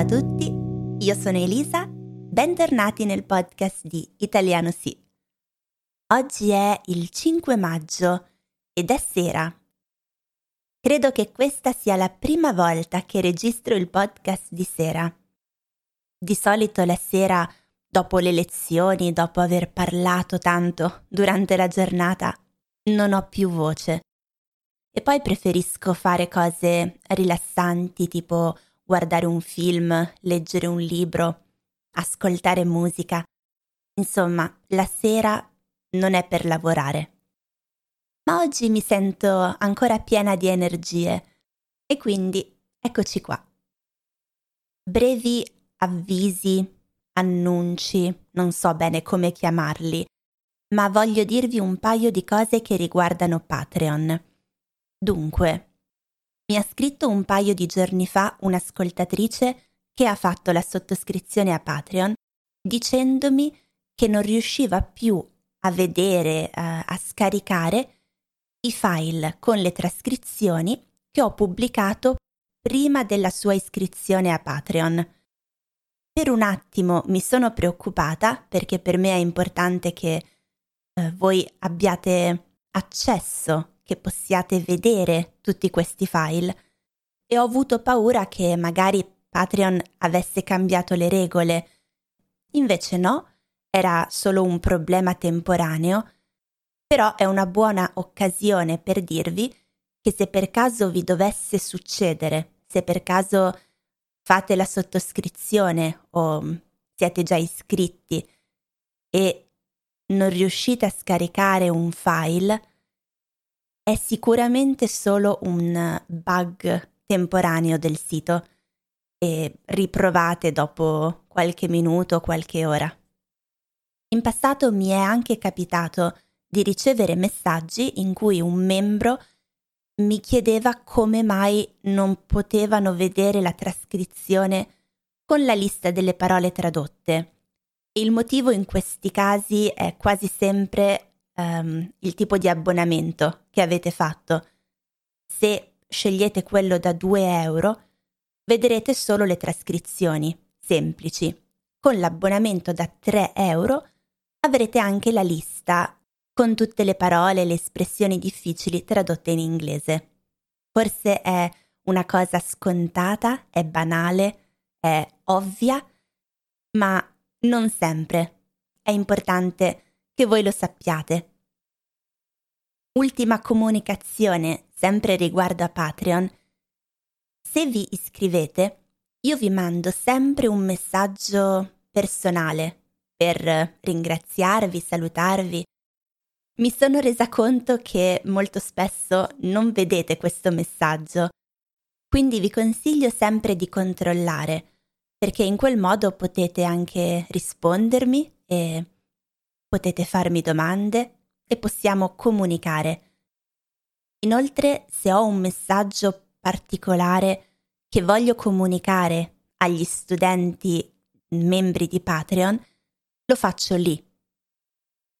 a tutti, io sono Elisa, bentornati nel podcast di Italiano Sì. Oggi è il 5 maggio ed è sera. Credo che questa sia la prima volta che registro il podcast di sera. Di solito la sera, dopo le lezioni, dopo aver parlato tanto durante la giornata, non ho più voce. E poi preferisco fare cose rilassanti tipo guardare un film, leggere un libro, ascoltare musica. Insomma, la sera non è per lavorare. Ma oggi mi sento ancora piena di energie e quindi eccoci qua. Brevi avvisi, annunci, non so bene come chiamarli, ma voglio dirvi un paio di cose che riguardano Patreon. Dunque, mi ha scritto un paio di giorni fa un'ascoltatrice che ha fatto la sottoscrizione a Patreon dicendomi che non riusciva più a vedere, uh, a scaricare i file con le trascrizioni che ho pubblicato prima della sua iscrizione a Patreon. Per un attimo mi sono preoccupata perché per me è importante che uh, voi abbiate accesso che possiate vedere tutti questi file e ho avuto paura che magari Patreon avesse cambiato le regole. Invece no, era solo un problema temporaneo, però è una buona occasione per dirvi che se per caso vi dovesse succedere, se per caso fate la sottoscrizione o siete già iscritti e non riuscite a scaricare un file, è sicuramente solo un bug temporaneo del sito e riprovate dopo qualche minuto, qualche ora. In passato mi è anche capitato di ricevere messaggi in cui un membro mi chiedeva come mai non potevano vedere la trascrizione con la lista delle parole tradotte. Il motivo in questi casi è quasi sempre um, il tipo di abbonamento che avete fatto. Se scegliete quello da 2 euro, vedrete solo le trascrizioni semplici. Con l'abbonamento da 3 euro avrete anche la lista con tutte le parole e le espressioni difficili tradotte in inglese. Forse è una cosa scontata, è banale, è ovvia, ma non sempre. È importante che voi lo sappiate. Ultima comunicazione, sempre riguardo a Patreon. Se vi iscrivete, io vi mando sempre un messaggio personale per ringraziarvi, salutarvi. Mi sono resa conto che molto spesso non vedete questo messaggio, quindi vi consiglio sempre di controllare, perché in quel modo potete anche rispondermi e potete farmi domande e possiamo comunicare. Inoltre, se ho un messaggio particolare che voglio comunicare agli studenti membri di Patreon, lo faccio lì.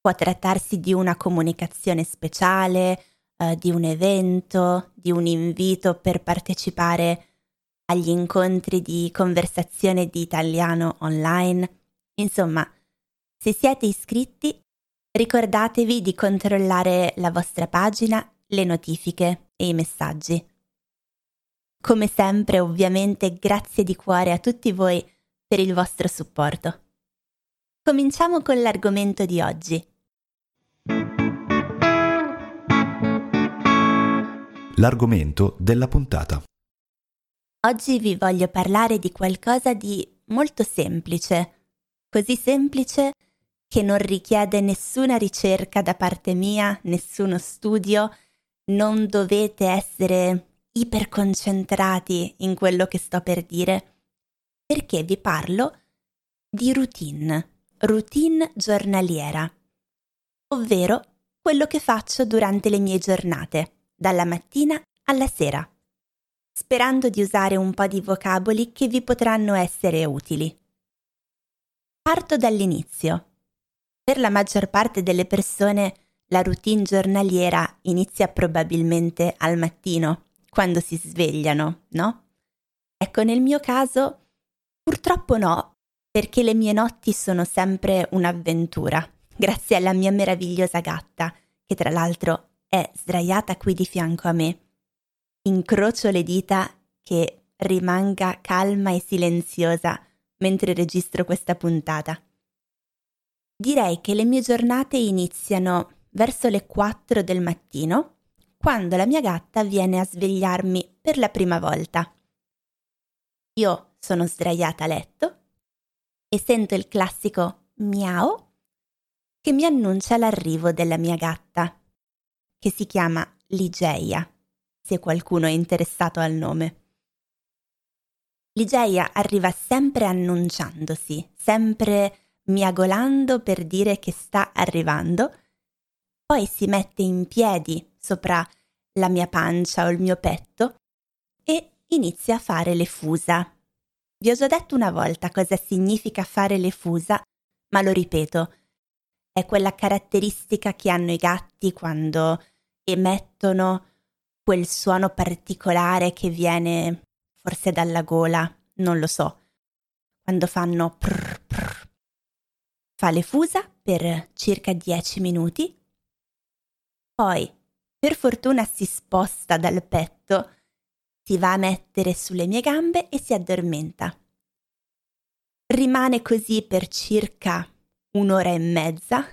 Può trattarsi di una comunicazione speciale, eh, di un evento, di un invito per partecipare agli incontri di conversazione di italiano online. Insomma, se siete iscritti Ricordatevi di controllare la vostra pagina, le notifiche e i messaggi. Come sempre, ovviamente, grazie di cuore a tutti voi per il vostro supporto. Cominciamo con l'argomento di oggi. L'argomento della puntata. Oggi vi voglio parlare di qualcosa di molto semplice, così semplice che non richiede nessuna ricerca da parte mia, nessuno studio, non dovete essere iperconcentrati in quello che sto per dire, perché vi parlo di routine, routine giornaliera, ovvero quello che faccio durante le mie giornate, dalla mattina alla sera, sperando di usare un po' di vocaboli che vi potranno essere utili. Parto dall'inizio per la maggior parte delle persone la routine giornaliera inizia probabilmente al mattino, quando si svegliano, no? Ecco, nel mio caso Purtroppo no, perché le mie notti sono sempre un'avventura, grazie alla mia meravigliosa gatta, che tra l'altro è sdraiata qui di fianco a me. Incrocio le dita che rimanga calma e silenziosa mentre registro questa puntata. Direi che le mie giornate iniziano verso le 4 del mattino, quando la mia gatta viene a svegliarmi per la prima volta. Io sono sdraiata a letto e sento il classico miau che mi annuncia l'arrivo della mia gatta, che si chiama Ligeia, se qualcuno è interessato al nome. Ligeia arriva sempre annunciandosi, sempre miagolando per dire che sta arrivando, poi si mette in piedi sopra la mia pancia o il mio petto e inizia a fare le fusa. Vi ho già detto una volta cosa significa fare le fusa, ma lo ripeto, è quella caratteristica che hanno i gatti quando emettono quel suono particolare che viene forse dalla gola, non lo so, quando fanno prr Fa le fusa per circa 10 minuti, poi per fortuna si sposta dal petto, si va a mettere sulle mie gambe e si addormenta. Rimane così per circa un'ora e mezza,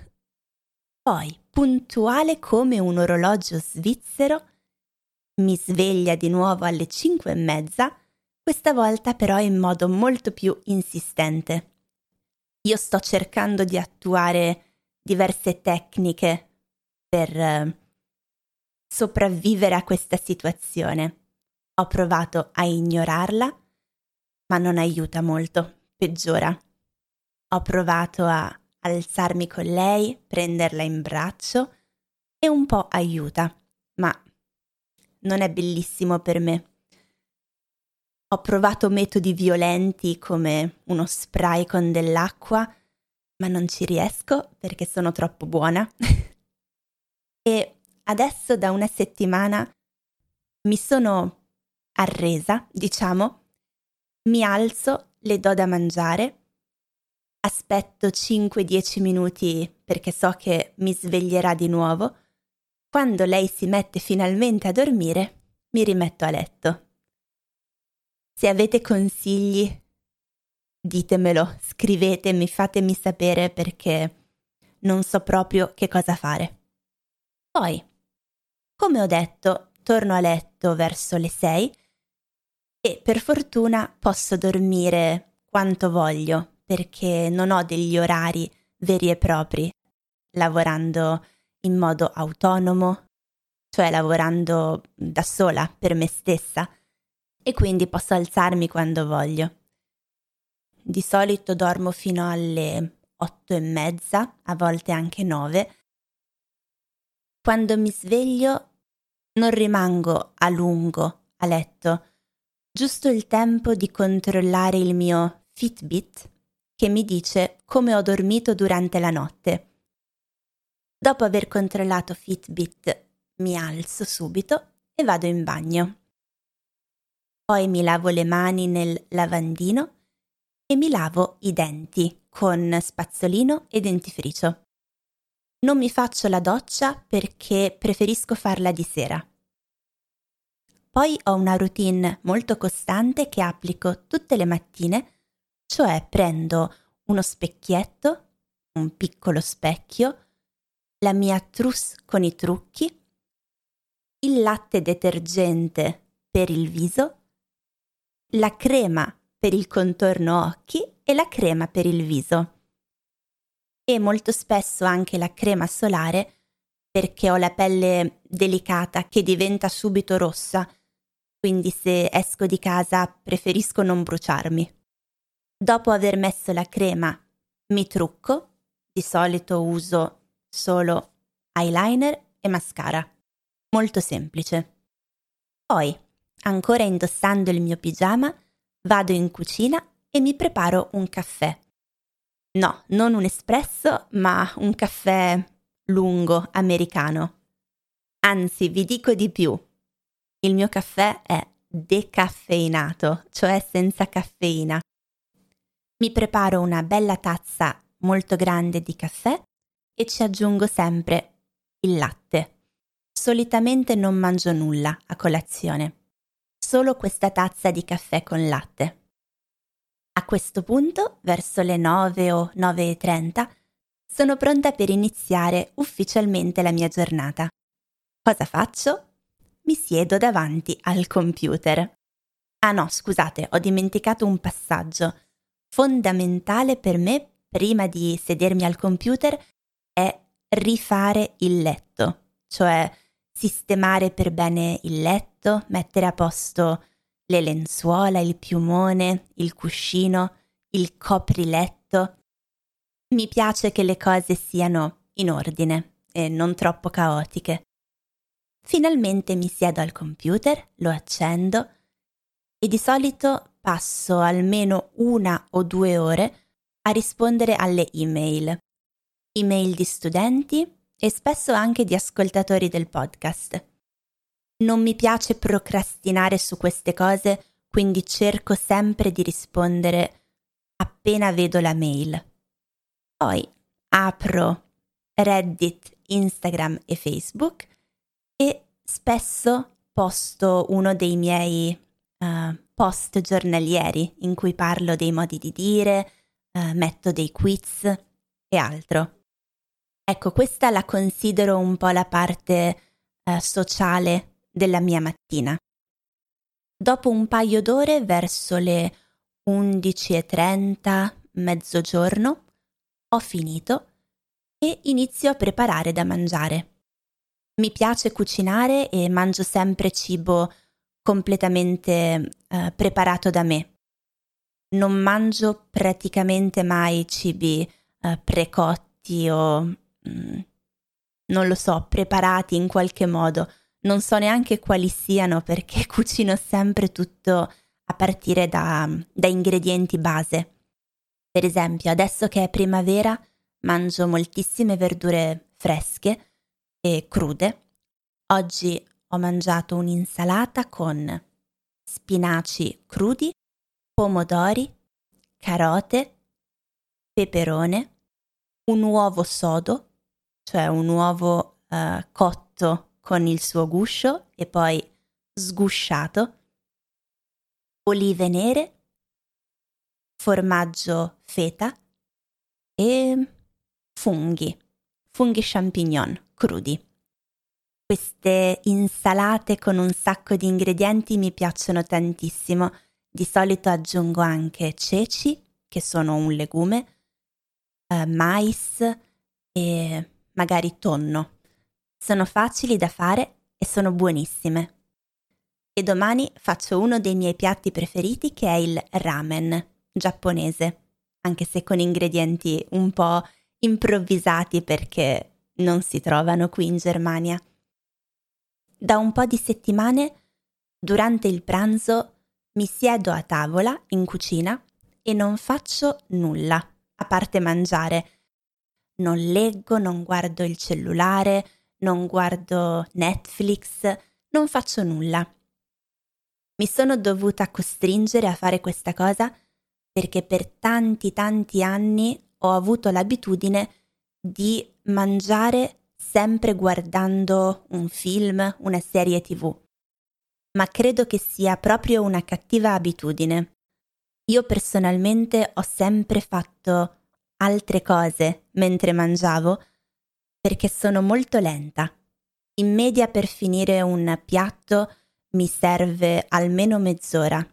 poi, puntuale come un orologio svizzero, mi sveglia di nuovo alle cinque e mezza, questa volta però in modo molto più insistente. Io sto cercando di attuare diverse tecniche per eh, sopravvivere a questa situazione. Ho provato a ignorarla, ma non aiuta molto, peggiora. Ho provato a alzarmi con lei, prenderla in braccio e un po' aiuta, ma non è bellissimo per me. Ho provato metodi violenti come uno spray con dell'acqua, ma non ci riesco perché sono troppo buona. e adesso da una settimana mi sono arresa, diciamo, mi alzo, le do da mangiare aspetto 5-10 minuti perché so che mi sveglierà di nuovo. Quando lei si mette finalmente a dormire, mi rimetto a letto. Se avete consigli, ditemelo, scrivetemi, fatemi sapere perché non so proprio che cosa fare. Poi, come ho detto, torno a letto verso le 6 e per fortuna posso dormire quanto voglio perché non ho degli orari veri e propri, lavorando in modo autonomo, cioè lavorando da sola per me stessa, e quindi posso alzarmi quando voglio. Di solito dormo fino alle otto e mezza, a volte anche nove. Quando mi sveglio non rimango a lungo a letto, giusto il tempo di controllare il mio Fitbit che mi dice come ho dormito durante la notte. Dopo aver controllato Fitbit mi alzo subito e vado in bagno. Poi mi lavo le mani nel lavandino e mi lavo i denti con spazzolino e dentifricio. Non mi faccio la doccia perché preferisco farla di sera. Poi ho una routine molto costante che applico tutte le mattine cioè prendo uno specchietto, un piccolo specchio, la mia trousse con i trucchi, il latte detergente per il viso, la crema per il contorno occhi e la crema per il viso. E molto spesso anche la crema solare perché ho la pelle delicata che diventa subito rossa, quindi se esco di casa preferisco non bruciarmi. Dopo aver messo la crema, mi trucco. Di solito uso solo eyeliner e mascara. Molto semplice. Poi, ancora indossando il mio pigiama, vado in cucina e mi preparo un caffè. No, non un espresso, ma un caffè lungo americano. Anzi, vi dico di più. Il mio caffè è decaffeinato, cioè senza caffeina Mi preparo una bella tazza molto grande di caffè e ci aggiungo sempre il latte. Solitamente non mangio nulla a colazione, solo questa tazza di caffè con latte. A questo punto, verso le 9 o 9.30, sono pronta per iniziare ufficialmente la mia giornata. Cosa faccio? Mi siedo davanti al computer. Ah no, scusate, ho dimenticato un passaggio. Fondamentale per me, prima di sedermi al computer, è rifare il letto, cioè sistemare per bene il letto, mettere a posto le lenzuola, il piumone, il cuscino, il copriletto. Mi piace che le cose siano in ordine e non troppo caotiche. Finalmente mi siedo al computer, lo accendo e di solito passo almeno una o due ore a rispondere alle email. Email di studenti e spesso anche di ascoltatori del podcast. Non mi piace procrastinare su queste cose, quindi cerco sempre di rispondere appena vedo la mail. Poi apro Reddit, Instagram e Facebook e spesso posto uno dei miei uh, post giornalieri in cui parlo dei modi di dire, uh, metto dei quiz e altro. Ecco, questa la considero un po' la parte uh, sociale della mia mattina. Dopo un paio d'ore, verso le 11.30, mezzogiorno, ho finito e inizio a preparare da mangiare. Mi piace cucinare e mangio sempre cibo completamente eh, preparato da me. Non mangio praticamente mai cibi eh, precotti o, non lo so, preparati in qualche modo non so neanche quali siano perché cucino sempre tutto a partire da, da ingredienti base. Per esempio, adesso che è primavera, mangio moltissime verdure fresche e crude. Oggi ho mangiato un'insalata con spinaci crudi, pomodori, carote, peperone, un uovo sodo, cioè un uovo uh, cotto con il suo guscio e poi sgusciato, olive nere, formaggio feta e funghi, funghi champignon crudi. Queste insalate con un sacco di ingredienti mi piacciono tantissimo. Di solito aggiungo anche ceci, che sono un legume, eh, mais e magari tonno. Sono facili da fare e sono buonissime. E domani faccio uno dei miei piatti preferiti che è il ramen giapponese, anche se con ingredienti un po' improvvisati perché non si trovano qui in Germania. Da un po' di settimane, durante il pranzo, mi siedo a tavola in cucina e non faccio nulla, a parte mangiare. Non leggo, non guardo il cellulare, non guardo Netflix, non faccio nulla. Mi sono dovuta costringere a fare questa cosa perché per tanti tanti anni ho avuto l'abitudine di mangiare sempre guardando un film, una serie tv. Ma credo che sia proprio una cattiva abitudine. Io personalmente ho sempre fatto altre cose mentre mangiavo perché sono molto lenta. In media per finire un piatto mi serve almeno mezz'ora.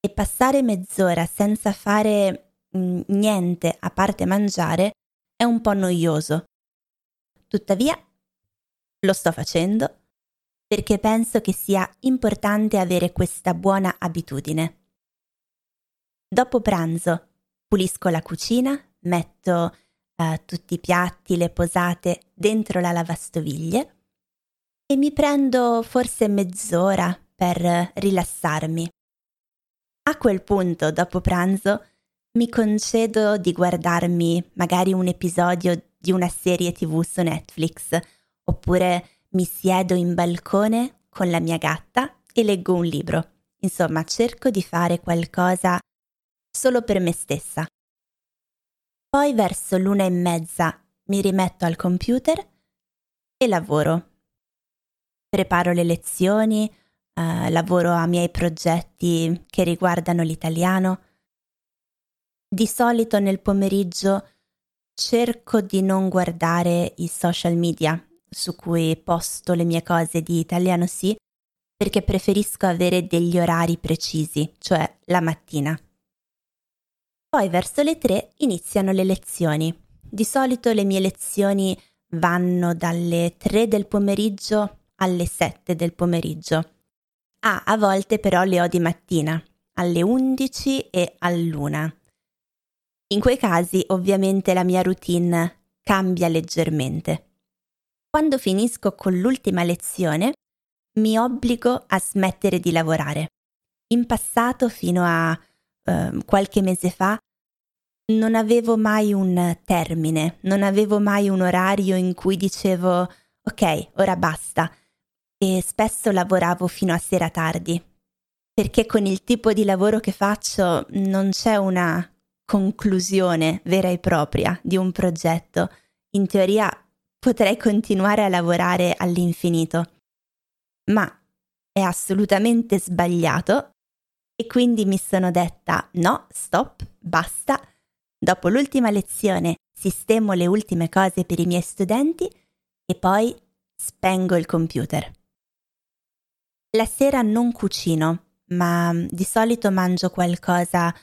E passare mezz'ora senza fare mm, niente a parte mangiare è un po' noioso. Tuttavia, lo sto facendo perché penso che sia importante avere questa buona abitudine. Dopo pranzo pulisco la cucina, metto eh, tutti i piatti, le posate dentro la lavastoviglie e mi prendo forse mezz'ora per rilassarmi. A quel punto, dopo pranzo, mi concedo di guardarmi magari un episodio di una serie tv su Netflix, oppure mi siedo in balcone con la mia gatta e leggo un libro. Insomma, cerco di fare qualcosa solo per me stessa. Poi verso l'una e mezza mi rimetto al computer e lavoro. Preparo le lezioni, eh, lavoro a miei progetti che riguardano l'italiano. Di solito nel pomeriggio cerco di non guardare i social media su cui posto le mie cose di italiano sì, perché preferisco avere degli orari precisi, cioè la mattina. Poi verso le tre iniziano le lezioni. Di solito le mie lezioni vanno dalle 3 del pomeriggio alle 7 del pomeriggio. Ah, a volte però le ho di mattina, alle 11 e all'una. In quei casi ovviamente la mia routine cambia leggermente. Quando finisco con l'ultima lezione, mi obbligo a smettere di lavorare. In passato, fino a eh, qualche mese fa, non avevo mai un termine, non avevo mai un orario in cui dicevo ok, ora basta. E spesso lavoravo fino a sera tardi, perché con il tipo di lavoro che faccio non c'è una conclusione vera e propria di un progetto. In teoria potrei continuare a lavorare all'infinito. Ma è assolutamente sbagliato e quindi mi sono detta no, stop, basta. Dopo l'ultima lezione sistemo le ultime cose per i miei studenti e poi spengo il computer. La sera non cucino, ma di solito mangio qualcosa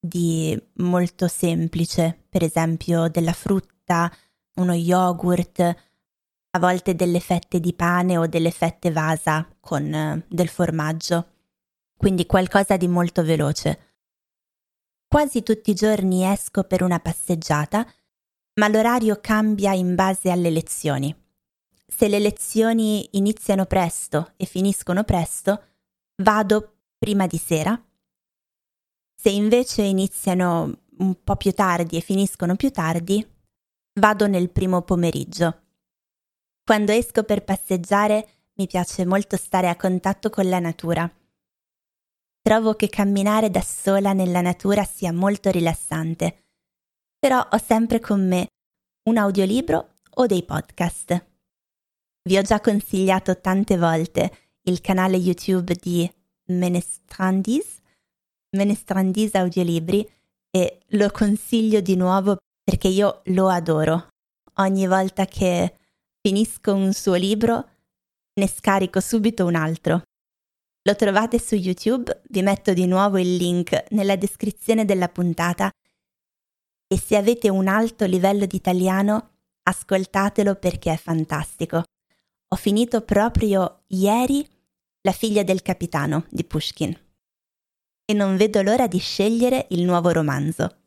di molto semplice, per esempio della frutta, uno yogurt, a volte delle fette di pane o delle fette vasa con eh, del formaggio, quindi qualcosa di molto veloce. Quasi tutti i giorni esco per una passeggiata, ma l'orario cambia in base alle lezioni. Se le lezioni iniziano presto e finiscono presto, vado prima di sera. Se invece iniziano un po' più tardi e finiscono più tardi, vado nel primo pomeriggio. Quando esco per passeggiare mi piace molto stare a contatto con la natura. Trovo che camminare da sola nella natura sia molto rilassante, però ho sempre con me un audiolibro o dei podcast. Vi ho già consigliato tante volte il canale YouTube di Menestrandis, Menestrandis Audiolibri, e lo consiglio di nuovo perché io lo adoro. Ogni volta che finisco un suo libro ne scarico subito un altro. Lo trovate su YouTube, vi metto di nuovo il link nella descrizione della puntata e se avete un alto livello di italiano ascoltatelo perché è fantastico. Ho finito proprio ieri La figlia del capitano di Pushkin e non vedo l'ora di scegliere il nuovo romanzo.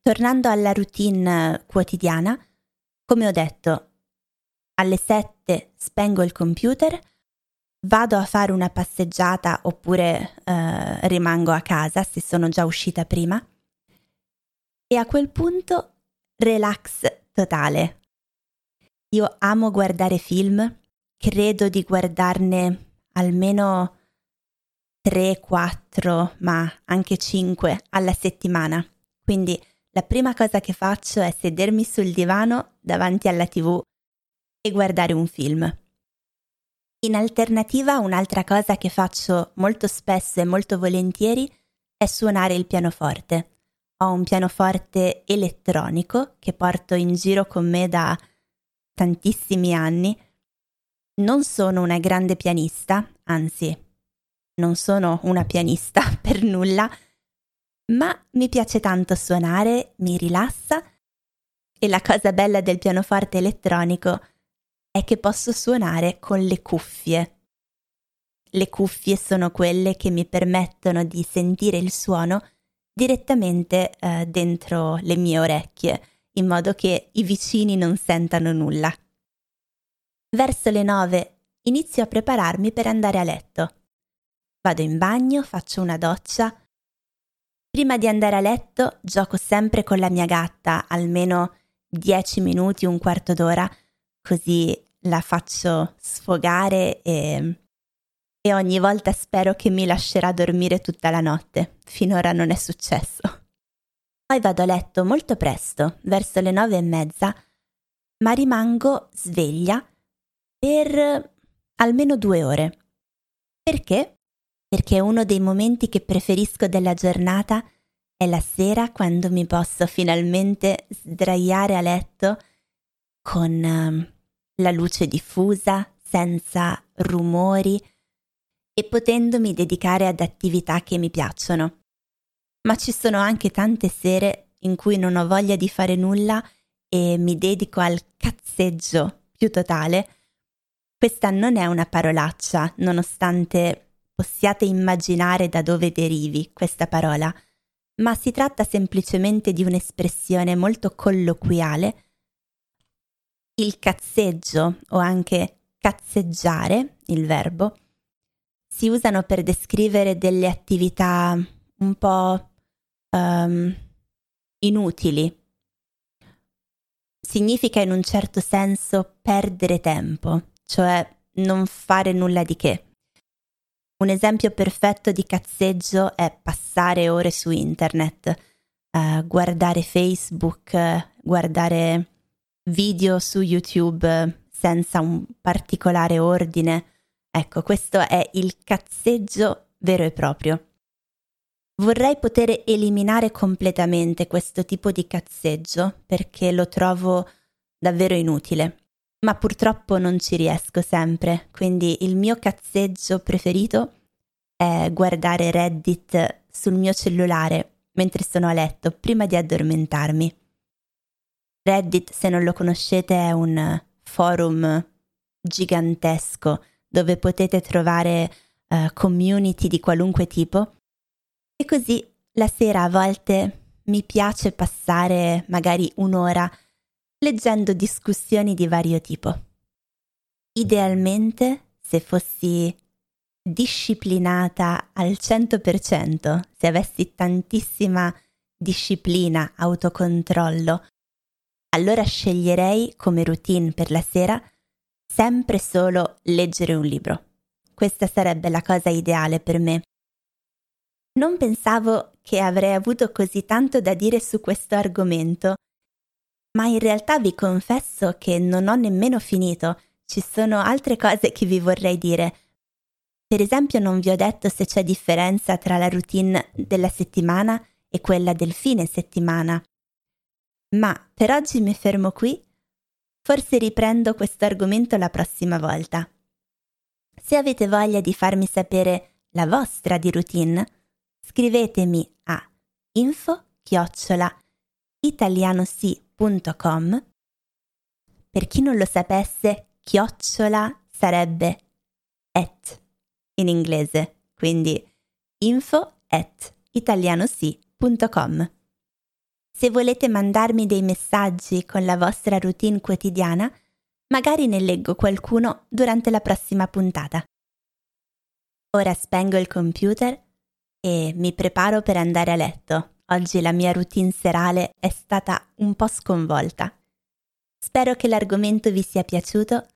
Tornando alla routine quotidiana, come ho detto, alle 7 spengo il computer, vado a fare una passeggiata oppure eh, rimango a casa se sono già uscita prima e a quel punto relax totale. Io amo guardare film, credo di guardarne almeno 3, 4, ma anche 5 alla settimana. Quindi la prima cosa che faccio è sedermi sul divano davanti alla tv e guardare un film. In alternativa, un'altra cosa che faccio molto spesso e molto volentieri è suonare il pianoforte. Ho un pianoforte elettronico che porto in giro con me da tantissimi anni. Non sono una grande pianista, anzi, non sono una pianista per nulla, ma mi piace tanto suonare, mi rilassa e la cosa bella del pianoforte elettronico è che posso suonare con le cuffie. Le cuffie sono quelle che mi permettono di sentire il suono direttamente eh, dentro le mie orecchie, in modo che i vicini non sentano nulla. Verso le nove inizio a prepararmi per andare a letto. Vado in bagno, faccio una doccia, Prima di andare a letto gioco sempre con la mia gatta almeno 10 minuti, un quarto d'ora, così la faccio sfogare e e ogni volta spero che mi lascerà dormire tutta la notte. Finora non è successo. Poi vado a letto molto presto, verso le nove e mezza, ma rimango sveglia per almeno due ore. Perché? Perché uno dei momenti che preferisco della giornata è la sera quando mi posso finalmente sdraiare a letto con uh, la luce diffusa, senza rumori e potendomi dedicare ad attività che mi piacciono. Ma ci sono anche tante sere in cui non ho voglia di fare nulla e mi dedico al cazzeggio più totale. Questa non è una parolaccia, nonostante possiate immaginare da dove derivi questa parola, ma si tratta semplicemente di un'espressione molto colloquiale. Il cazzeggio o anche cazzeggiare, il verbo, si usano per descrivere delle attività un po' um, inutili. Significa in un certo senso perdere tempo, cioè non fare nulla di che. Un esempio perfetto di cazzeggio è passare ore su internet, uh, guardare Facebook, guardare video su YouTube senza un particolare ordine. Ecco, questo è il cazzeggio vero e proprio. Vorrei poter eliminare completamente questo tipo di cazzeggio perché lo trovo davvero inutile ma purtroppo non ci riesco sempre, quindi il mio cazzeggio preferito è guardare Reddit sul mio cellulare mentre sono a letto, prima di addormentarmi. Reddit, se non lo conoscete, è un forum gigantesco dove potete trovare uh, community di qualunque tipo e così la sera a volte mi piace passare magari un'ora leggendo discussioni di vario tipo. Idealmente, se fossi disciplinata al 100%, se avessi tantissima disciplina, autocontrollo, allora sceglierei come routine per la sera sempre solo leggere un libro. Questa sarebbe la cosa ideale per me. Non pensavo che avrei avuto così tanto da dire su questo argomento ma in realtà vi confesso che non ho nemmeno finito, ci sono altre cose che vi vorrei dire. Per esempio non vi ho detto se c'è differenza tra la routine della settimana e quella del fine settimana. Ma per oggi mi fermo qui, forse riprendo questo argomento la prossima volta. Se avete voglia di farmi sapere la vostra di routine, scrivetemi a info chiocciola italianosi.com www.chiocciola.com. Per chi non lo sapesse, chiocciola sarebbe at in inglese, quindi info at italianosi.com. Se volete mandarmi dei messaggi con la vostra routine quotidiana, magari ne leggo qualcuno durante la prossima puntata. Ora spengo il computer e mi preparo per andare a letto. Oggi la mia routine serale è stata un po' sconvolta. Spero che l'argomento vi sia piaciuto.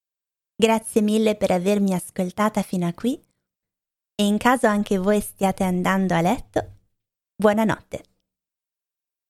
Grazie mille per avermi ascoltata fino a qui e in caso anche voi stiate andando a letto, buonanotte.